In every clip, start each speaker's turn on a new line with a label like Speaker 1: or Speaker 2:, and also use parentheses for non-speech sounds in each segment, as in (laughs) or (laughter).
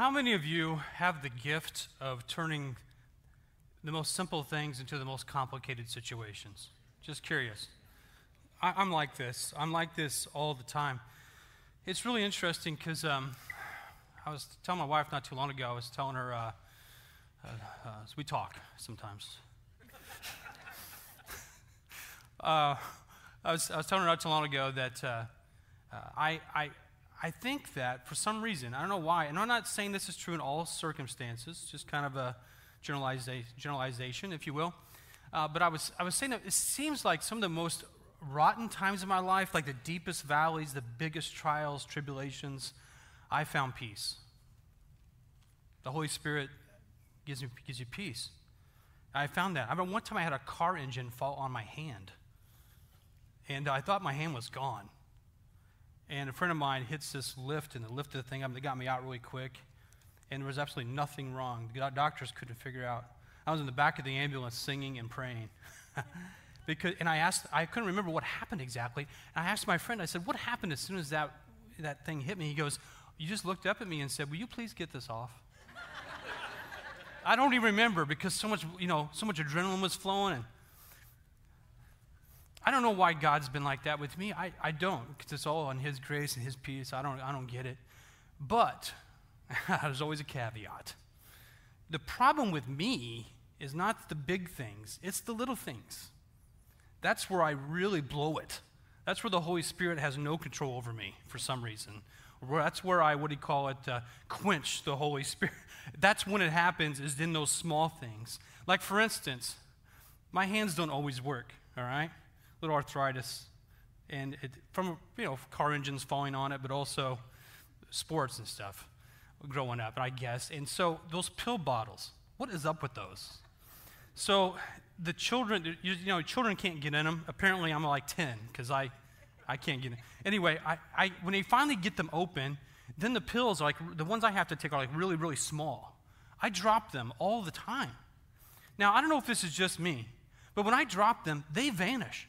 Speaker 1: How many of you have the gift of turning the most simple things into the most complicated situations? Just curious. I, am like this. I'm like this all the time. It's really interesting because um, I was telling my wife not too long ago, I was telling her, uh, uh, uh, we talk sometimes. (laughs) Uh, I, was, I was telling her not too long ago that uh, uh, I, I, I think that for some reason, I don't know why, and I'm not saying this is true in all circumstances, just kind of a generaliza- generalization, if you will. Uh, but I was, I was saying that it seems like some of the most rotten times of my life, like the deepest valleys, the biggest trials, tribulations, I found peace. The Holy Spirit gives, me, gives you peace. I found that. I remember one time I had a car engine fall on my hand, and I thought my hand was gone. And a friend of mine hits this lift, and the lifted the thing up. And they got me out really quick, and there was absolutely nothing wrong. The doctors couldn't figure out. I was in the back of the ambulance singing and praying. (laughs) because, and I asked, I couldn't remember what happened exactly. And I asked my friend, I said, What happened as soon as that, that thing hit me? He goes, You just looked up at me and said, Will you please get this off? (laughs) I don't even remember because so much, you know, so much adrenaline was flowing. And, I don't know why God's been like that with me. I, I don't, because it's all on His grace and His peace. I don't, I don't get it. But (laughs) there's always a caveat. The problem with me is not the big things, it's the little things. That's where I really blow it. That's where the Holy Spirit has no control over me for some reason. That's where I, what do you call it, uh, quench the Holy Spirit. (laughs) That's when it happens, is in those small things. Like, for instance, my hands don't always work, all right? Little arthritis, and it, from you know car engines falling on it, but also sports and stuff growing up, I guess. And so those pill bottles, what is up with those? So the children, you, you know, children can't get in them. Apparently, I'm like 10 because I, I can't get in. Anyway, I, I, when they finally get them open, then the pills, are like the ones I have to take, are like really, really small. I drop them all the time. Now, I don't know if this is just me, but when I drop them, they vanish.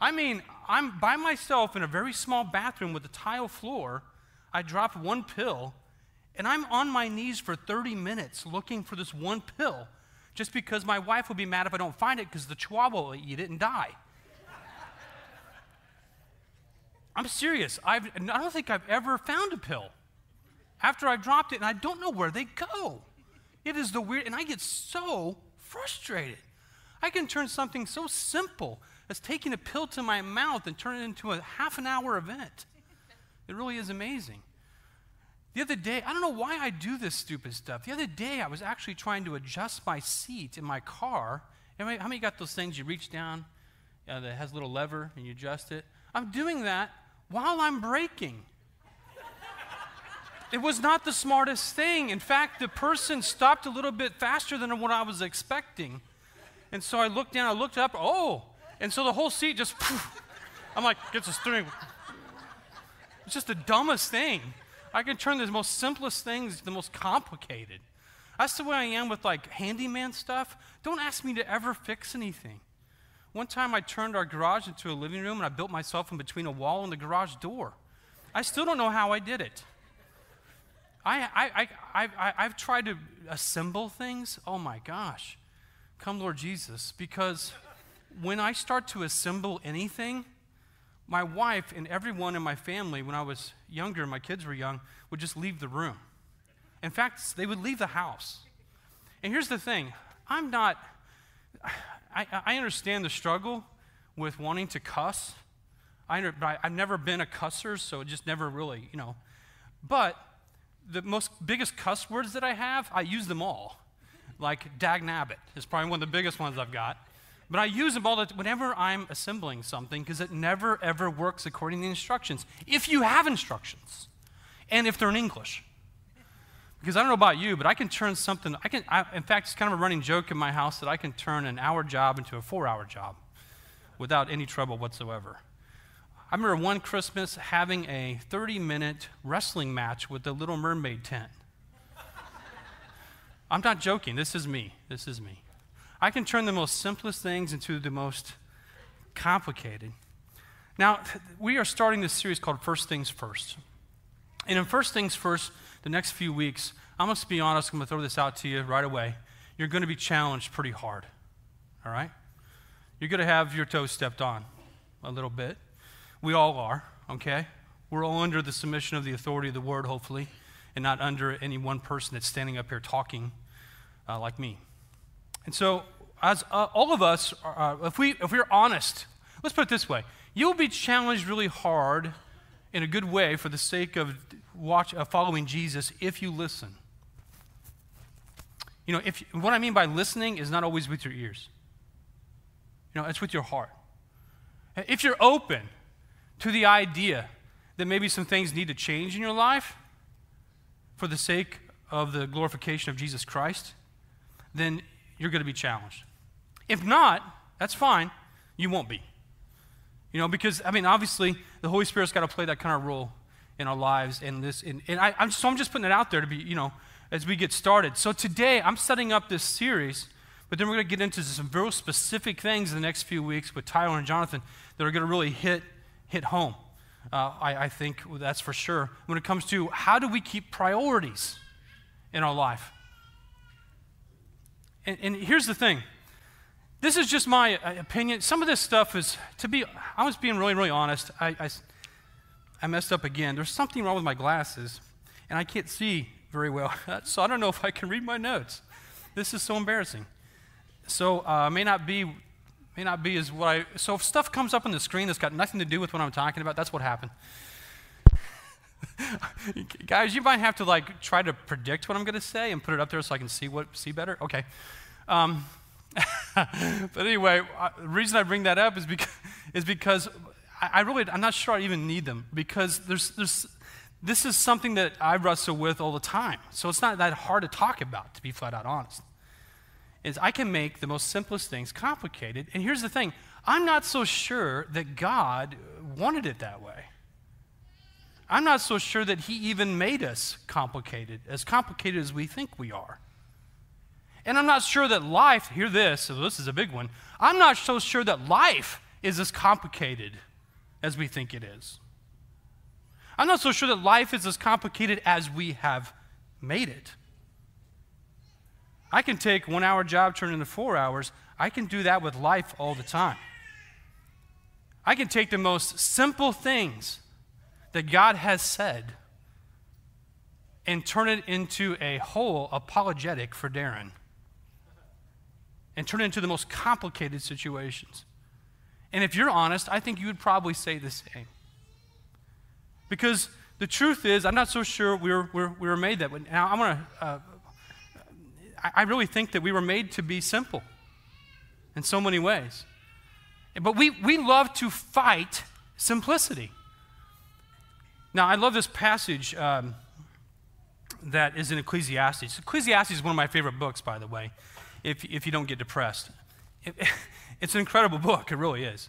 Speaker 1: I mean, I'm by myself in a very small bathroom with a tile floor. I drop one pill, and I'm on my knees for 30 minutes looking for this one pill just because my wife will be mad if I don't find it because the chihuahua will eat it and die. I'm serious. I've, I don't think I've ever found a pill after I dropped it, and I don't know where they go. It is the weird, and I get so frustrated. I can turn something so simple as taking a pill to my mouth and turn it into a half an hour event. It really is amazing. The other day, I don't know why I do this stupid stuff. The other day, I was actually trying to adjust my seat in my car. How many, how many got those things you reach down uh, that has a little lever and you adjust it? I'm doing that while I'm braking. it was not the smartest thing. In fact, the person stopped a little bit faster than what I was expecting. And so I looked down, I looked up, oh, and so the whole seat just, poof, I'm like, gets a string. It's just the dumbest thing. I can turn the most simplest things the most complicated. That's the way I am with like handyman stuff. Don't ask me to ever fix anything. One time I turned our garage into a living room and I built myself in between a wall and the garage door. I still don't know how I did it. I, I, I, I, I've tried to assemble things. Oh my gosh. Come, Lord Jesus, because when I start to assemble anything, my wife and everyone in my family, when I was younger, my kids were young, would just leave the room. In fact, they would leave the house. And here's the thing I'm not, I, I understand the struggle with wanting to cuss. I, but I've never been a cusser, so it just never really, you know. But the most biggest cuss words that I have, I use them all. Like dag nabbit is probably one of the biggest ones I've got. But I use them all the, whenever I'm assembling something because it never ever works according to the instructions. If you have instructions, and if they're in English. Because I don't know about you, but I can turn something, I can, I, in fact, it's kind of a running joke in my house that I can turn an hour job into a four hour job without any trouble whatsoever. I remember one Christmas having a 30 minute wrestling match with the Little Mermaid tent. I'm not joking. This is me. This is me. I can turn the most simplest things into the most complicated. Now, we are starting this series called First Things First. And in first things first, the next few weeks, I'm going to be honest, I'm going to throw this out to you right away. You're going to be challenged pretty hard. All right? You're going to have your toes stepped on a little bit. We all are, okay? We're all under the submission of the authority of the word, hopefully, and not under any one person that's standing up here talking uh, like me. And so, as uh, all of us, uh, if, we, if we're honest, let's put it this way you'll be challenged really hard in a good way for the sake of watch, uh, following Jesus if you listen. You know, if, what I mean by listening is not always with your ears. You know, it's with your heart. If you're open to the idea that maybe some things need to change in your life for the sake of the glorification of Jesus Christ, then you're going to be challenged. If not, that's fine. You won't be. You know, because, I mean, obviously, the Holy Spirit's got to play that kind of role in our lives. And, this, and, and I, I'm, so I'm just putting it out there to be, you know, as we get started. So today, I'm setting up this series, but then we're going to get into some very specific things in the next few weeks with Tyler and Jonathan that are going to really hit, hit home. Uh, I, I think that's for sure. When it comes to how do we keep priorities in our life? And, and here's the thing this is just my uh, opinion. Some of this stuff is, to be, I was being really, really honest. I, I, I messed up again. There's something wrong with my glasses, and I can't see very well. (laughs) so I don't know if I can read my notes. This is so embarrassing. So uh, may not be, may not be as what I. So if stuff comes up on the screen that's got nothing to do with what I'm talking about, that's what happened. (laughs) Guys, you might have to like try to predict what I'm going to say and put it up there so I can see what see better. Okay. Um, (laughs) but anyway, uh, the reason I bring that up is because, is because I, I, really, I'm not sure I even need them because there's, there's, this is something that I wrestle with all the time. So it's not that hard to talk about, to be flat out honest. Is I can make the most simplest things complicated. And here's the thing I'm not so sure that God wanted it that way. I'm not so sure that He even made us complicated, as complicated as we think we are. And I'm not sure that life, hear this, so this is a big one. I'm not so sure that life is as complicated as we think it is. I'm not so sure that life is as complicated as we have made it. I can take one hour job turn into four hours. I can do that with life all the time. I can take the most simple things that God has said and turn it into a whole apologetic for Darren and turn it into the most complicated situations. And if you're honest, I think you would probably say the same. Because the truth is, I'm not so sure we were, we were, we were made that way. Now, I'm going to, uh, I really think that we were made to be simple in so many ways. But we, we love to fight simplicity. Now, I love this passage um, that is in Ecclesiastes. Ecclesiastes is one of my favorite books, by the way if, if you don't get depressed. It, (laughs) it's an incredible book, it really is.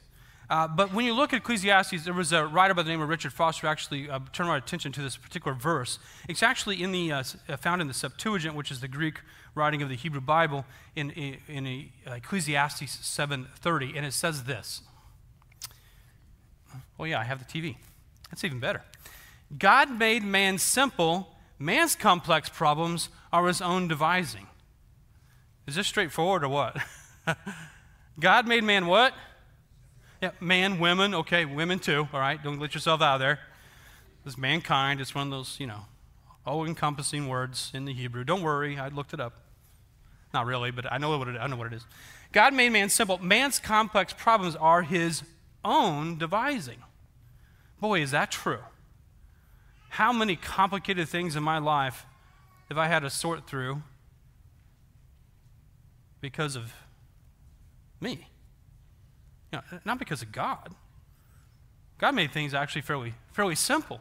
Speaker 1: Uh, but when you look at Ecclesiastes, there was a writer by the name of Richard Foster who actually uh, turned our attention to this particular verse. It's actually in the, uh, uh found in the Septuagint, which is the Greek writing of the Hebrew Bible, in, in, in Ecclesiastes 7.30, and it says this. Oh yeah, I have the TV. That's even better. God made man simple. Man's complex problems are his own devising. Is this straightforward or what? (laughs) God made man what? Yeah, man, women, okay, women too, all right? Don't let yourself out there. This mankind, it's one of those, you know, all encompassing words in the Hebrew. Don't worry, I looked it up. Not really, but I know what it, I know what it is. God made man simple. Man's complex problems are his own devising. Boy, is that true. How many complicated things in my life have I had to sort through because of me. You know, not because of God. God made things actually fairly, fairly simple,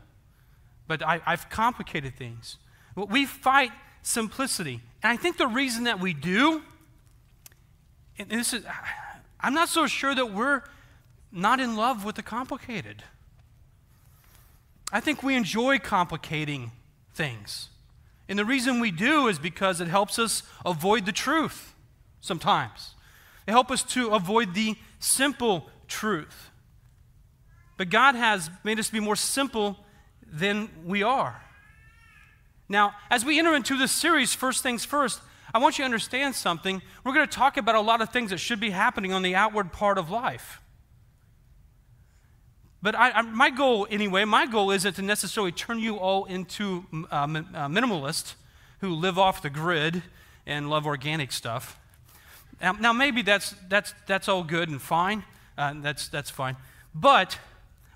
Speaker 1: but I, I've complicated things. We fight simplicity. And I think the reason that we do, and this is, I'm not so sure that we're not in love with the complicated. I think we enjoy complicating things. And the reason we do is because it helps us avoid the truth sometimes. It helps us to avoid the simple truth. But God has made us be more simple than we are. Now, as we enter into this series, first things first, I want you to understand something. We're going to talk about a lot of things that should be happening on the outward part of life. But I, I, my goal, anyway, my goal isn't to necessarily turn you all into uh, uh, minimalists who live off the grid and love organic stuff. Now, now maybe that's, that's, that's all good and fine. Uh, that's, that's fine. But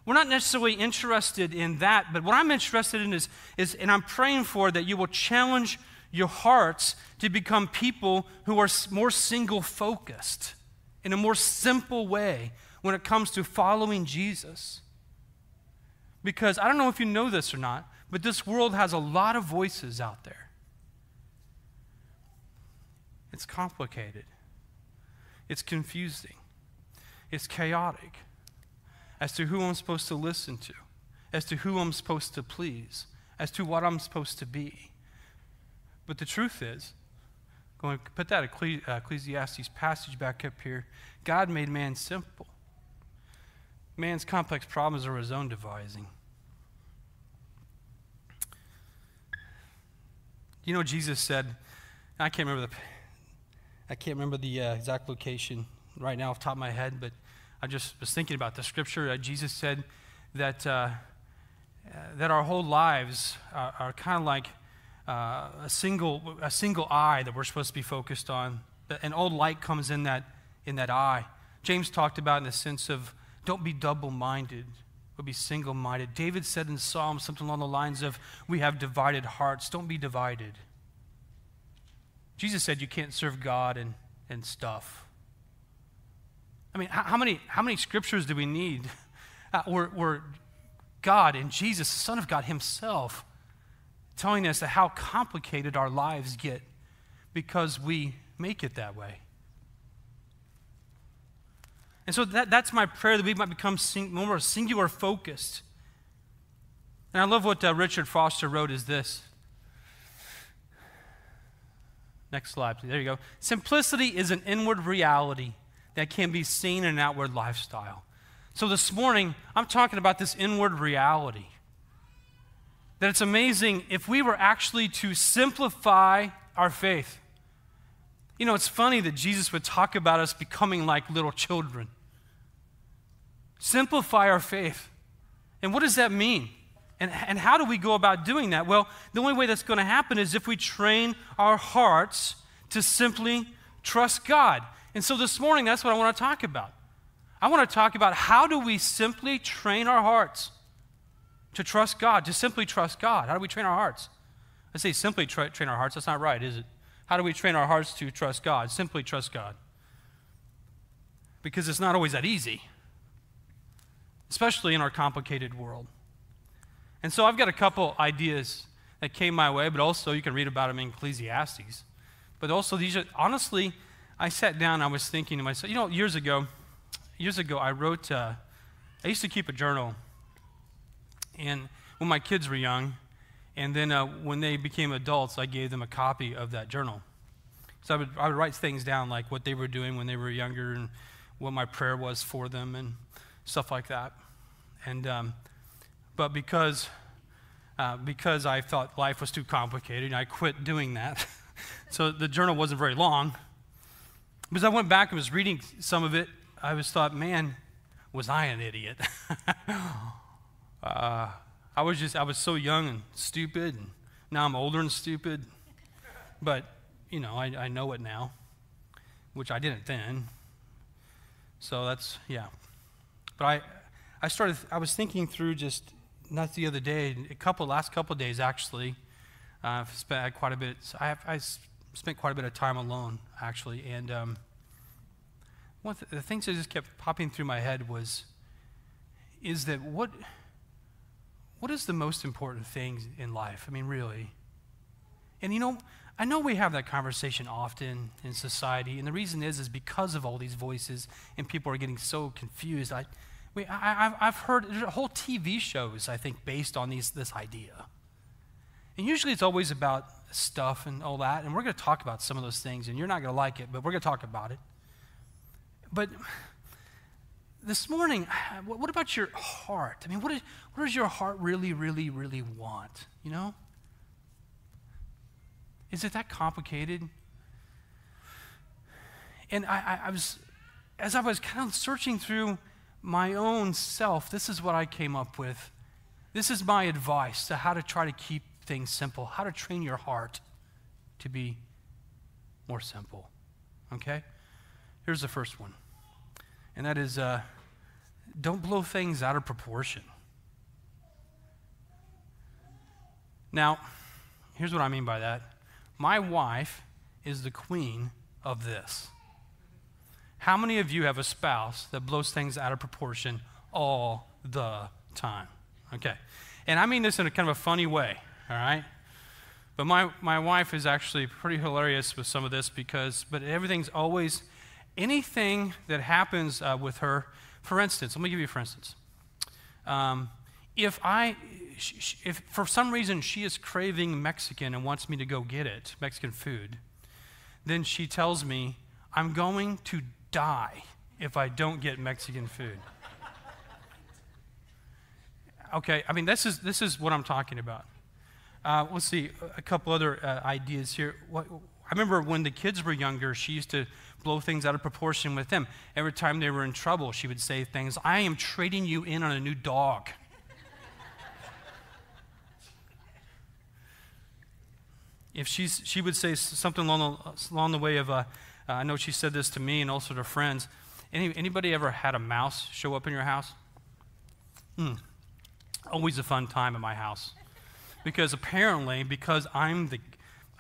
Speaker 1: we're not necessarily interested in that. But what I'm interested in is, is, and I'm praying for, that you will challenge your hearts to become people who are more single focused in a more simple way when it comes to following Jesus. Because I don't know if you know this or not, but this world has a lot of voices out there. It's complicated, it's confusing, it's chaotic as to who I'm supposed to listen to, as to who I'm supposed to please, as to what I'm supposed to be. But the truth is, going to put that uh, Ecclesiastes passage back up here. God made man simple. Man's complex problems are his own devising. You know, Jesus said, I can't remember the, I can't remember the uh, exact location right now off the top of my head, but I just was thinking about the scripture. Uh, Jesus said that, uh, uh, that our whole lives are, are kind of like uh, a, single, a single eye that we're supposed to be focused on. An old light comes in that, in that eye. James talked about in the sense of don't be double minded, but be single minded. David said in Psalms something along the lines of, We have divided hearts. Don't be divided. Jesus said you can't serve God and, and stuff. I mean, how, many, how many scriptures do we need (laughs) uh, where, where God and Jesus, the Son of God Himself, telling us how complicated our lives get because we make it that way? And so that, that's my prayer that we might become sing, more singular focused. And I love what uh, Richard Foster wrote is this. Next slide, please. There you go. Simplicity is an inward reality that can be seen in an outward lifestyle. So this morning, I'm talking about this inward reality. That it's amazing if we were actually to simplify our faith. You know, it's funny that Jesus would talk about us becoming like little children. Simplify our faith. And what does that mean? And, and how do we go about doing that? Well, the only way that's going to happen is if we train our hearts to simply trust God. And so this morning, that's what I want to talk about. I want to talk about how do we simply train our hearts to trust God, to simply trust God. How do we train our hearts? I say simply tra- train our hearts. That's not right, is it? How do we train our hearts to trust God? Simply trust God. Because it's not always that easy, especially in our complicated world. And so I've got a couple ideas that came my way, but also you can read about them in Ecclesiastes. But also, these are honestly, I sat down, I was thinking to myself, you know, years ago, years ago, I wrote, uh, I used to keep a journal. And when my kids were young, and then uh, when they became adults, I gave them a copy of that journal. So I would, I would write things down like what they were doing when they were younger and what my prayer was for them and stuff like that. And, um, but because, uh, because I thought life was too complicated, I quit doing that. (laughs) so the journal wasn't very long. Because I went back and was reading some of it, I was thought, man, was I an idiot? (laughs) uh, I was just, I was so young and stupid, and now I'm older and stupid. But, you know, I, I know it now, which I didn't then. So that's, yeah. But I, I started, I was thinking through just, not the other day, a couple, last couple days actually. I've spent quite a bit, I, have, I spent quite a bit of time alone, actually. And um, one of the things that just kept popping through my head was, is that what, what is the most important thing in life? I mean, really. And you know, I know we have that conversation often in society, and the reason is, is because of all these voices, and people are getting so confused. I, we, I, I've heard whole TV shows, I think, based on these, this idea. And usually it's always about stuff and all that. And we're going to talk about some of those things, and you're not going to like it, but we're going to talk about it. But this morning, (sighs) what about your heart? I mean, what, is, what does your heart really, really, really want? You know? Is it that complicated? And I, I, I was, as I was kind of searching through my own self, this is what I came up with. This is my advice to how to try to keep things simple, how to train your heart to be more simple. Okay? Here's the first one, and that is uh, don't blow things out of proportion. Now, here's what I mean by that my wife is the queen of this. How many of you have a spouse that blows things out of proportion all the time? Okay. And I mean this in a kind of a funny way, all right? But my, my wife is actually pretty hilarious with some of this because, but everything's always, anything that happens uh, with her, for instance, let me give you for instance. Um, if I, if for some reason she is craving Mexican and wants me to go get it, Mexican food, then she tells me, I'm going to die if I don't get Mexican food. (laughs) Okay, I mean, this is, this is what I'm talking about. Uh, let's see, a couple other uh, ideas here. What, I remember when the kids were younger, she used to blow things out of proportion with them. Every time they were in trouble, she would say things, I am trading you in on a new dog. (laughs) if she's, she would say something along the, along the way of, uh, uh, I know she said this to me and also to friends. Any, anybody ever had a mouse show up in your house? Hmm. Always a fun time at my house. Because apparently, because I'm the,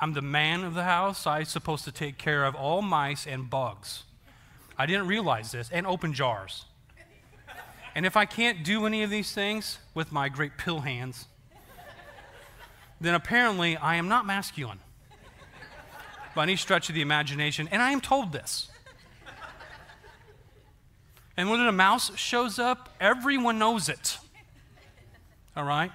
Speaker 1: I'm the man of the house, I'm supposed to take care of all mice and bugs. I didn't realize this, and open jars. And if I can't do any of these things with my great pill hands, then apparently I am not masculine by any stretch of the imagination, and I am told this. And when a mouse shows up, everyone knows it. All right?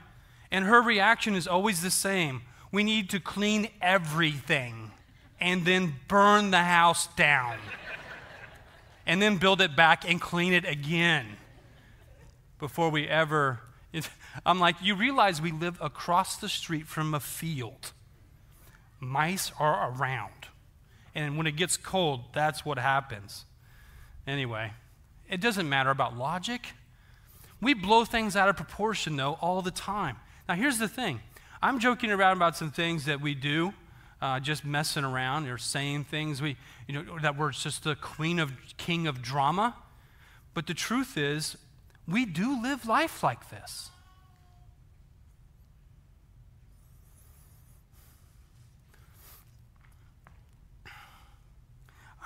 Speaker 1: And her reaction is always the same we need to clean everything and then burn the house down. and then build it back and clean it again before we ever. I'm like, you realize we live across the street from a field mice are around. And when it gets cold, that's what happens. Anyway, it doesn't matter about logic. We blow things out of proportion, though, all the time. Now, here's the thing I'm joking around about some things that we do, uh, just messing around or saying things we, you know, that we're just the queen of, king of drama. But the truth is, we do live life like this.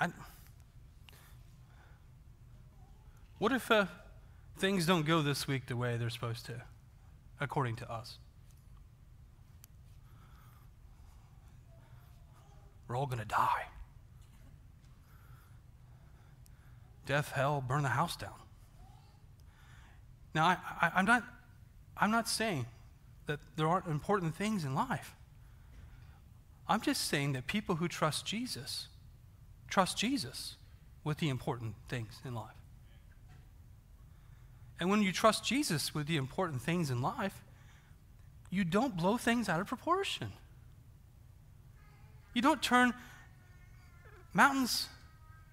Speaker 1: I, what if uh, things don't go this week the way they're supposed to, according to us? We're all going to die. Death, hell, burn the house down. Now, I, am not, I'm not saying that there aren't important things in life. I'm just saying that people who trust Jesus Trust Jesus with the important things in life. And when you trust Jesus with the important things in life, you don't blow things out of proportion. You don't turn mountains,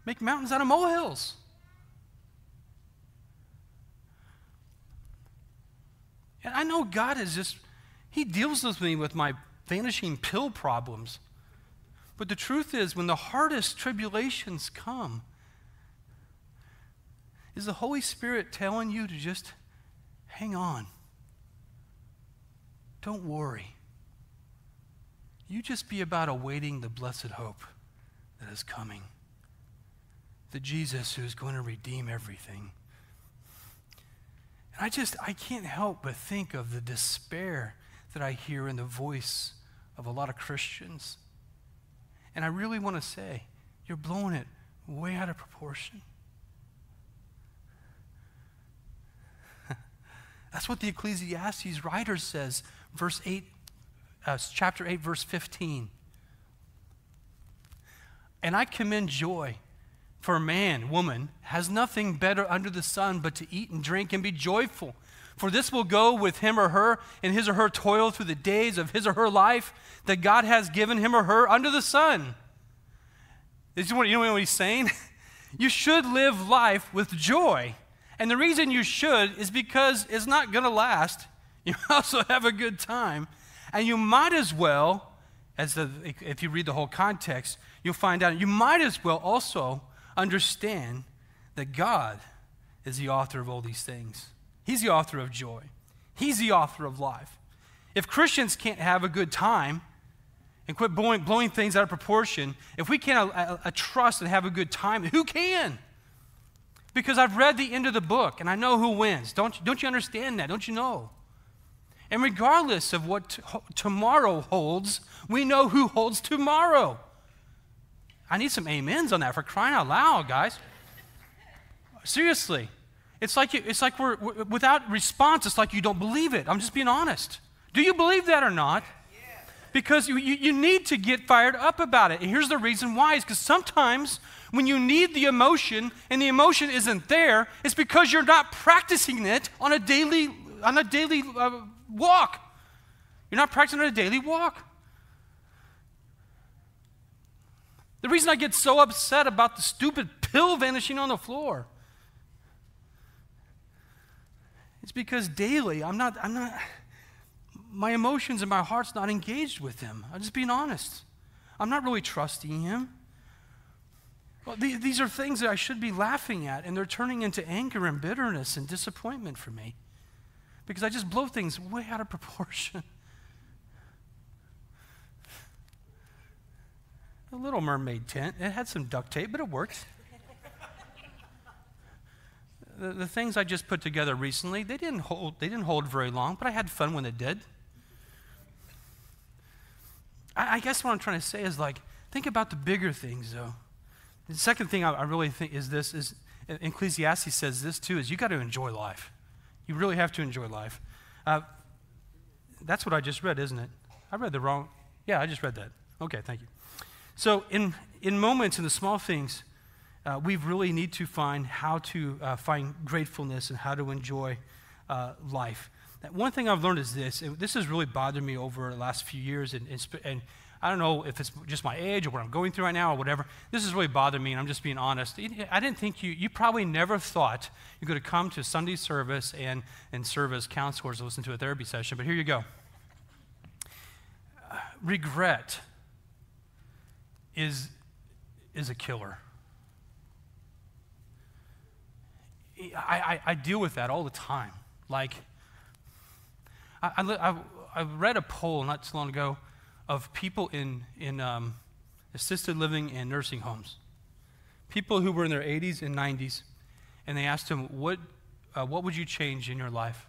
Speaker 1: make mountains out of molehills. And I know God is just, He deals with me with my vanishing pill problems. But the truth is, when the hardest tribulations come, is the Holy Spirit telling you to just hang on? Don't worry. You just be about awaiting the blessed hope that is coming. The Jesus who is going to redeem everything. And I just, I can't help but think of the despair that I hear in the voice of a lot of Christians and I really want to say, you're blowing it way out of proportion. (laughs) That's what the Ecclesiastes writer says, verse 8, uh, chapter 8, verse 15. And I commend joy for man, woman, has nothing better under the sun but to eat and drink and be joyful. For this will go with him or her in his or her toil through the days of his or her life that God has given him or her under the sun. This is what, you know what he's saying? (laughs) You should live life with joy. And the reason you should is because it's not going to last. (laughs) You also have a good time. And you might as well, as the, if you read the whole context, you'll find out you might as well also understand that God is the author of all these things. He's the author of joy, He's the author of life. If Christians can't have a good time and quit blowing, blowing things out of proportion, if we can't uh, uh, uh, trust and have a good time, who can? Because I've read the end of the book and I know who wins. Don't, don't you understand that? Don't you know? And regardless of what t- tomorrow holds, we know who holds tomorrow. I need some amens on that for crying out loud, guys. Seriously. It's like, you, it's like we're, we're, without response, it's like you don't believe it. I'm just being honest. Do you believe that or not? Because you, you, you need to get fired up about it. And here's the reason why is because sometimes when you need the emotion and the emotion isn't there, it's because you're not practicing it on a daily, on a daily uh, walk. You're not practicing a daily walk. The reason I get so upset about the stupid pill vanishing on the floor is because daily I'm not, I'm not, my emotions and my heart's not engaged with him. I'm just being honest. I'm not really trusting him. Well, these are things that I should be laughing at, and they're turning into anger and bitterness and disappointment for me because I just blow things way out of proportion. (laughs) A little mermaid tent. It had some duct tape, but it worked. (laughs) the, the things I just put together recently, they didn't hold, they didn't hold very long, but I had fun when it did. I, I guess what I'm trying to say is like, think about the bigger things, though. The second thing I, I really think is this is Ecclesiastes says this too is you got to enjoy life. You really have to enjoy life. Uh, that's what I just read, isn't it? I read the wrong. Yeah, I just read that. Okay, thank you. So, in, in moments, in the small things, uh, we really need to find how to uh, find gratefulness and how to enjoy uh, life. One thing I've learned is this. This has really bothered me over the last few years, and, and, and I don't know if it's just my age or what I'm going through right now or whatever. This has really bothered me, and I'm just being honest. I didn't think you, you probably never thought you could have come to Sunday service and, and serve as counselors or listen to a therapy session, but here you go. Uh, regret is, is a killer. I, I, I deal with that all the time. Like, I, I, I, read a poll not too long ago of people in, in um, assisted living and nursing homes. People who were in their 80s and 90s, and they asked them, What, uh, what would you change in your life?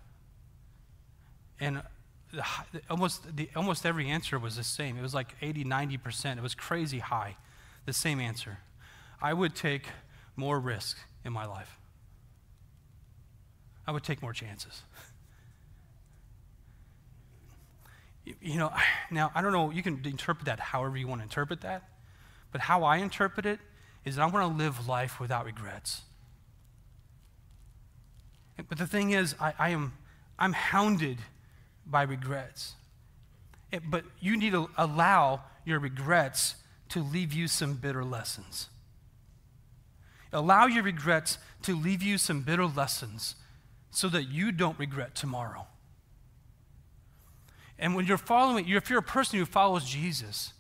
Speaker 1: And the, almost, the, almost every answer was the same. It was like 80, 90%. It was crazy high. The same answer. I would take more risk in my life. I would take more chances. (laughs) You know, (sighs) now I don't know, you can interpret that however you want to interpret that, but how I interpret it is that I want to live life without regrets. But the thing is, I, I am I'm hounded by regrets. It, but you need to allow your regrets to leave you some bitter lessons. Allow your regrets to leave you some bitter lessons so that you don't regret tomorrow. And when you're following, if you're a person who follows Jesus,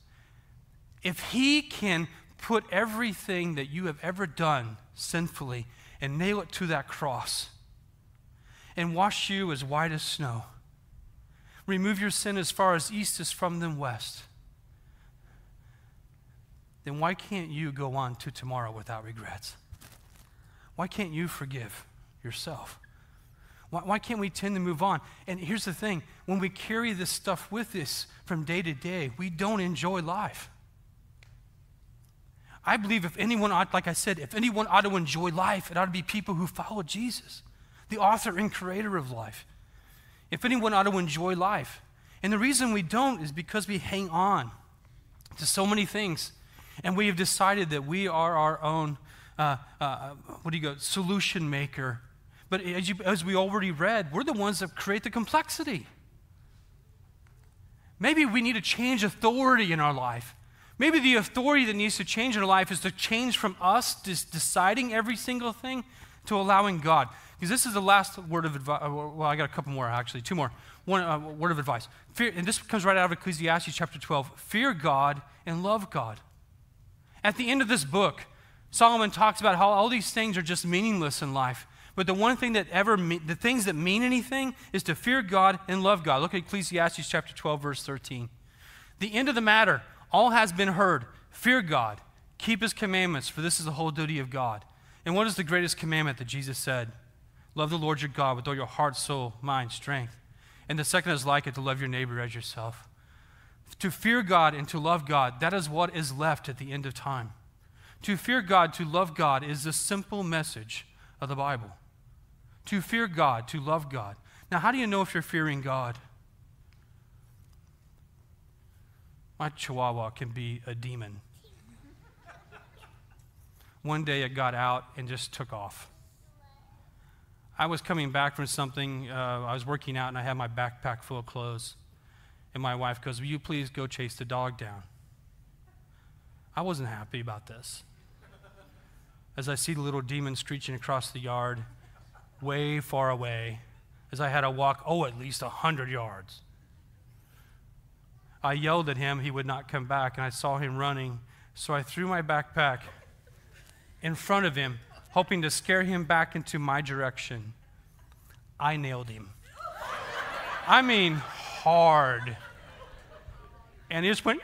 Speaker 1: if he can put everything that you have ever done sinfully and nail it to that cross and wash you as white as snow, remove your sin as far as east is from the west, then why can't you go on to tomorrow without regrets? Why can't you forgive yourself? Why, why can't we tend to move on? And here's the thing when we carry this stuff with us from day to day, we don't enjoy life. I believe if anyone ought, like I said, if anyone ought to enjoy life, it ought to be people who follow Jesus, the author and creator of life. If anyone ought to enjoy life. And the reason we don't is because we hang on to so many things. And we have decided that we are our own uh, uh, what do you go, solution maker. But as, you, as we already read, we're the ones that create the complexity. Maybe we need to change authority in our life. Maybe the authority that needs to change in our life is to change from us deciding every single thing to allowing God. Because this is the last word of advice. Uh, well, I got a couple more actually, two more. One uh, word of advice. Fear, and this comes right out of Ecclesiastes chapter 12. Fear God and love God. At the end of this book, Solomon talks about how all these things are just meaningless in life. But the one thing that ever, the things that mean anything is to fear God and love God. Look at Ecclesiastes chapter 12, verse 13. The end of the matter, all has been heard. Fear God, keep his commandments, for this is the whole duty of God. And what is the greatest commandment that Jesus said? Love the Lord your God with all your heart, soul, mind, strength. And the second is like it to love your neighbor as yourself. To fear God and to love God, that is what is left at the end of time. To fear God, to love God, is the simple message of the Bible to fear God, to love God. Now, how do you know if you're fearing God? My chihuahua can be a demon. One day it got out and just took off. I was coming back from something, uh, I was working out and I had my backpack full of clothes. And my wife goes, Will you please go chase the dog down? I wasn't happy about this. As I see the little demon screeching across the yard, way far away as I had to walk, oh, at least a 100 yards. I yelled at him, he would not come back, and I saw him running. So I threw my backpack in front of him, hoping to scare him back into my direction. I nailed him. I mean, hard. And he just went,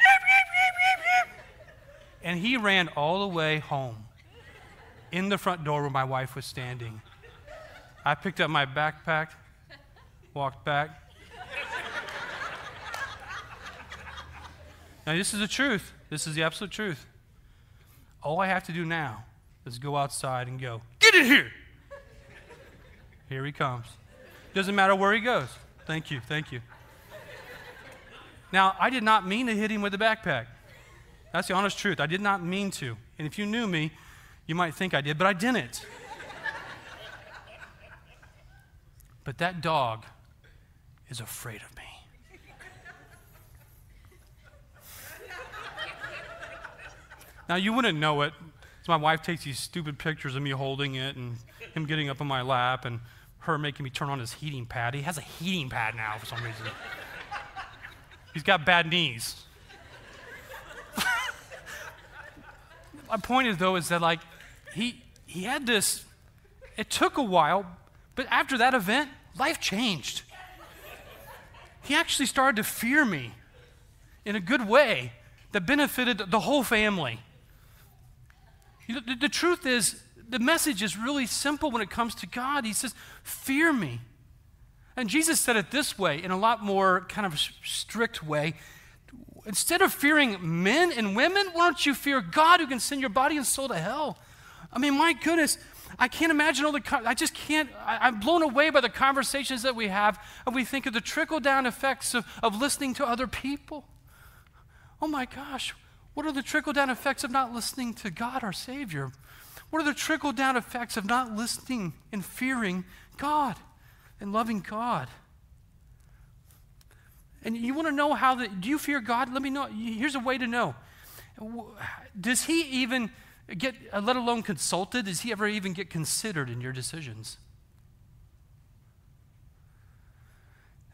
Speaker 1: and he ran all the way home in the front door where my wife was standing. I picked up my backpack, walked back. now, this is the truth. This is the absolute truth. All I have to do now is go outside and go, Get in here! Here he comes. Doesn't matter where he goes. Thank you, thank you. Now, I did not mean to hit him with the backpack. That's the honest truth. I did not mean to. And if you knew me, you might think I did, but I didn't. But that dog is afraid of me. now, you wouldn't know it. So my wife takes these stupid pictures of me holding it and him getting up on my lap and her making me turn on his heating pad. He has a heating pad now for some reason. He's got bad knees. (laughs) my point is, though, is that like he he had this. It took a while, but after that event, life changed. He actually started to fear me in a good way that benefited the whole family. You know, the, the truth is, the message is really simple when it comes to God. He says, Fear me. And Jesus said it this way, in a lot more kind of strict way. Instead of fearing men and women, why don't you fear God who can send your body and soul to hell? I mean, my goodness, I can't imagine all the, I just can't, I, am blown away by the conversations that we have, and we think of the trickle down effects of, of listening to other people. Oh my gosh, what are the trickle down effects of not listening to God, our Savior? What are the trickle down effects of not listening and fearing God and loving God? And you want to know how the, do you fear God? Let me know. Here's a way to know. Does He even get, let alone consulted? Does he ever even get considered in your decisions?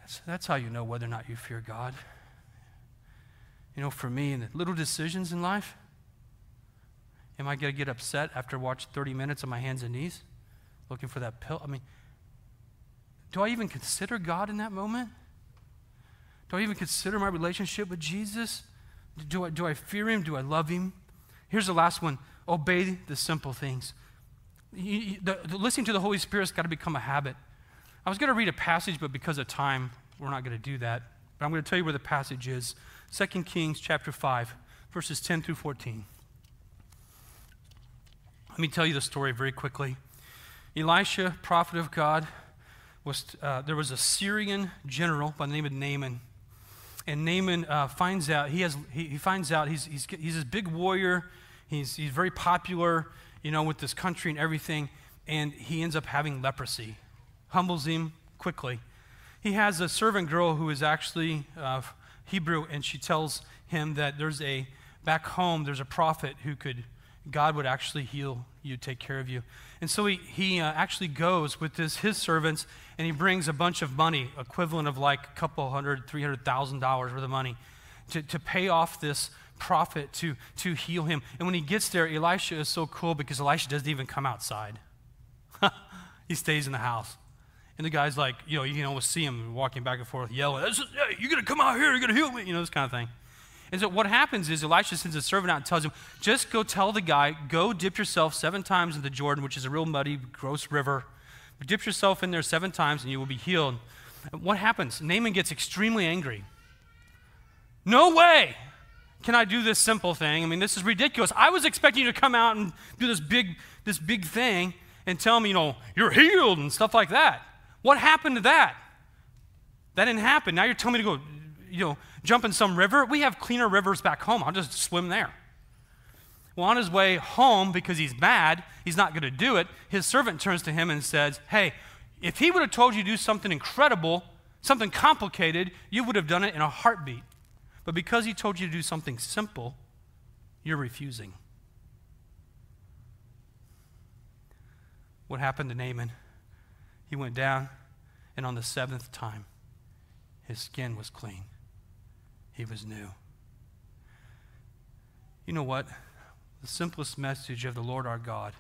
Speaker 1: That's, that's how you know whether or not you fear God. You know, for me, in the little decisions in life, am I going to get upset after watching 30 minutes on my hands and knees looking for that pill? I mean, do I even consider God in that moment? Do I even consider my relationship with Jesus? Do I, do I fear him? Do I love him? Here's the last one obey the simple things. You, the, the, listening to the Holy Spirit's got to become a habit. I was going to read a passage, but because of time, we're not going to do that. But I'm going to tell you where the passage is 2 Kings chapter 5, verses 10 through 14. Let me tell you the story very quickly. Elisha, prophet of God, was, uh, there was a Syrian general by the name of Naaman. And Naaman uh, finds out, he, has, he, he finds out he's, he's, he's this big warrior He's, he's very popular you know, with this country and everything, and he ends up having leprosy. Humbles him quickly. He has a servant girl who is actually uh, Hebrew, and she tells him that there's a, back home, there's a prophet who could, God would actually heal you, take care of you. And so he, he uh, actually goes with his, his servants and he brings a bunch of money, equivalent of like a couple hundred, three hundred thousand dollars worth of money, to, to pay off this prophet to, to heal him. And when he gets there, Elisha is so cool because Elisha doesn't even come outside. (laughs) he stays in the house. And the guy's like, you know, you can almost see him walking back and forth, yelling, hey, you're going to come out here, you're going to heal me, you know, this kind of thing. And so what happens is Elisha sends a servant out and tells him, just go tell the guy, go dip yourself seven times in the Jordan, which is a real muddy, gross river. Dip yourself in there seven times and you will be healed. What happens? Naaman gets extremely angry. No way can I do this simple thing. I mean, this is ridiculous. I was expecting you to come out and do this big, this big thing and tell me, you know, you're healed and stuff like that. What happened to that? That didn't happen. Now you're telling me to go, you know, jump in some river. We have cleaner rivers back home. I'll just swim there. Well, on his way home, because he's mad, he's not going to do it, his servant turns to him and says, Hey, if he would have told you to do something incredible, something complicated, you would have done it in a heartbeat. But because he told you to do something simple, you're refusing. What happened to Naaman? He went down, and on the seventh time, his skin was clean. He was new. You know what? The simplest message of the Lord our God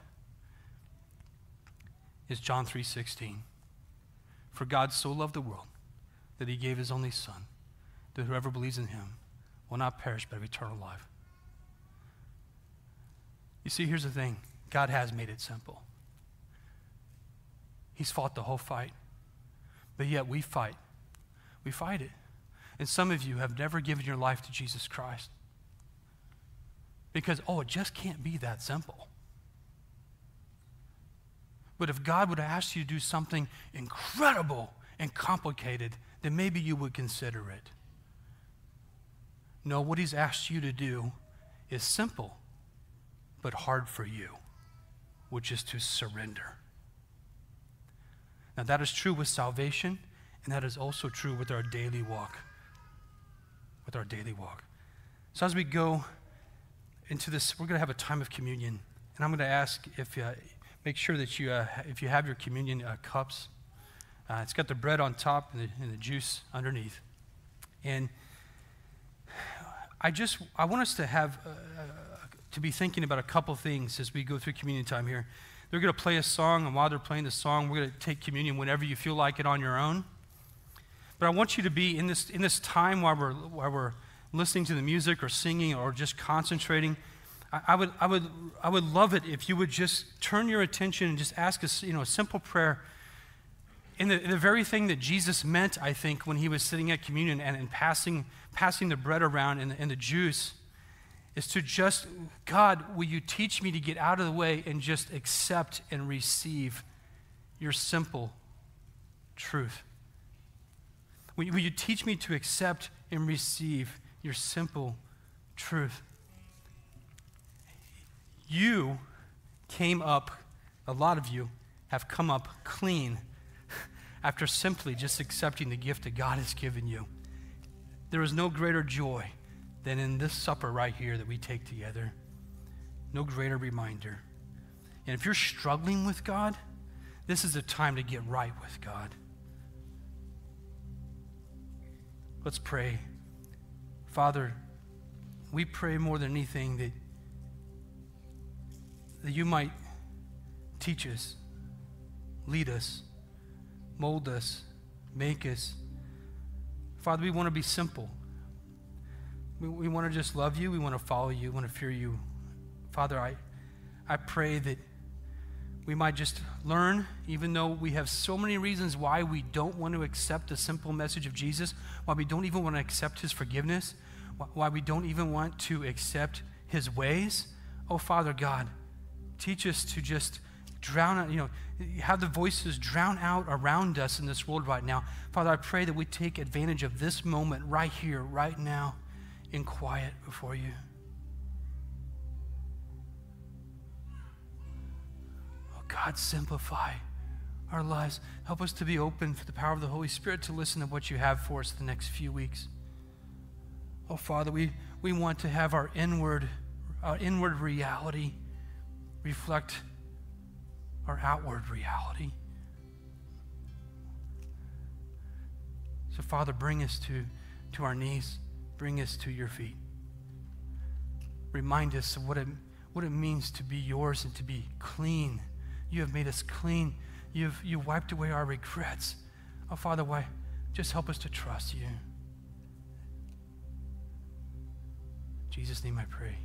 Speaker 1: is John 3:16. For God so loved the world that he gave his only son that whoever believes in him will not perish but have eternal life. You see, here's the thing God has made it simple. He's fought the whole fight, but yet we fight. We fight it. And some of you have never given your life to Jesus Christ because, oh, it just can't be that simple. But if God would ask you to do something incredible and complicated, then maybe you would consider it. No, what He's asked you to do is simple, but hard for you, which is to surrender. Now, that is true with salvation, and that is also true with our daily walk. With our daily walk. So, as we go into this, we're going to have a time of communion, and I'm going to ask if uh, make sure that you, uh, if you have your communion uh, cups, uh, it's got the bread on top and the, and the juice underneath, and I just I want us to have uh, to be thinking about a couple things as we go through communion time here. They're going to play a song, and while they're playing the song, we're going to take communion whenever you feel like it on your own. But I want you to be in this in this time while we're while we're listening to the music or singing or just concentrating. I, I would I would I would love it if you would just turn your attention and just ask us you know a simple prayer. In the, in the very thing that Jesus meant, I think, when he was sitting at communion and, and passing passing the bread around and, and the juice is to just, God, will you teach me to get out of the way and just accept and receive your simple truth? Will you, will you teach me to accept and receive your simple truth? You came up, a lot of you have come up clean after simply just accepting the gift that God has given you. There is no greater joy than in this supper right here that we take together. No greater reminder. And if you're struggling with God, this is a time to get right with God. Let's pray. Father, we pray more than anything that, that you might teach us, lead us, mold us, make us Father, we want to be simple. We, we want to just love you. We want to follow you. We want to fear you. Father, I, I pray that we might just learn, even though we have so many reasons why we don't want to accept the simple message of Jesus, why we don't even want to accept his forgiveness, why we don't even want to accept his ways. Oh, Father God, teach us to just drown out, you know, have the voices drown out around us in this world right now. Father, I pray that we take advantage of this moment right here, right now, in quiet before you. Oh, God, simplify our lives. Help us to be open for the power of the Holy Spirit to listen to what you have for us the next few weeks. Oh, Father, we, we want to have our inward, our inward reality reflect our outward reality. So, Father, bring us to, to our knees, bring us to your feet. Remind us of what it, what it means to be yours and to be clean. You have made us clean. You've, you wiped away our regrets. Oh, Father, why? Just help us to trust you. In Jesus' name I pray.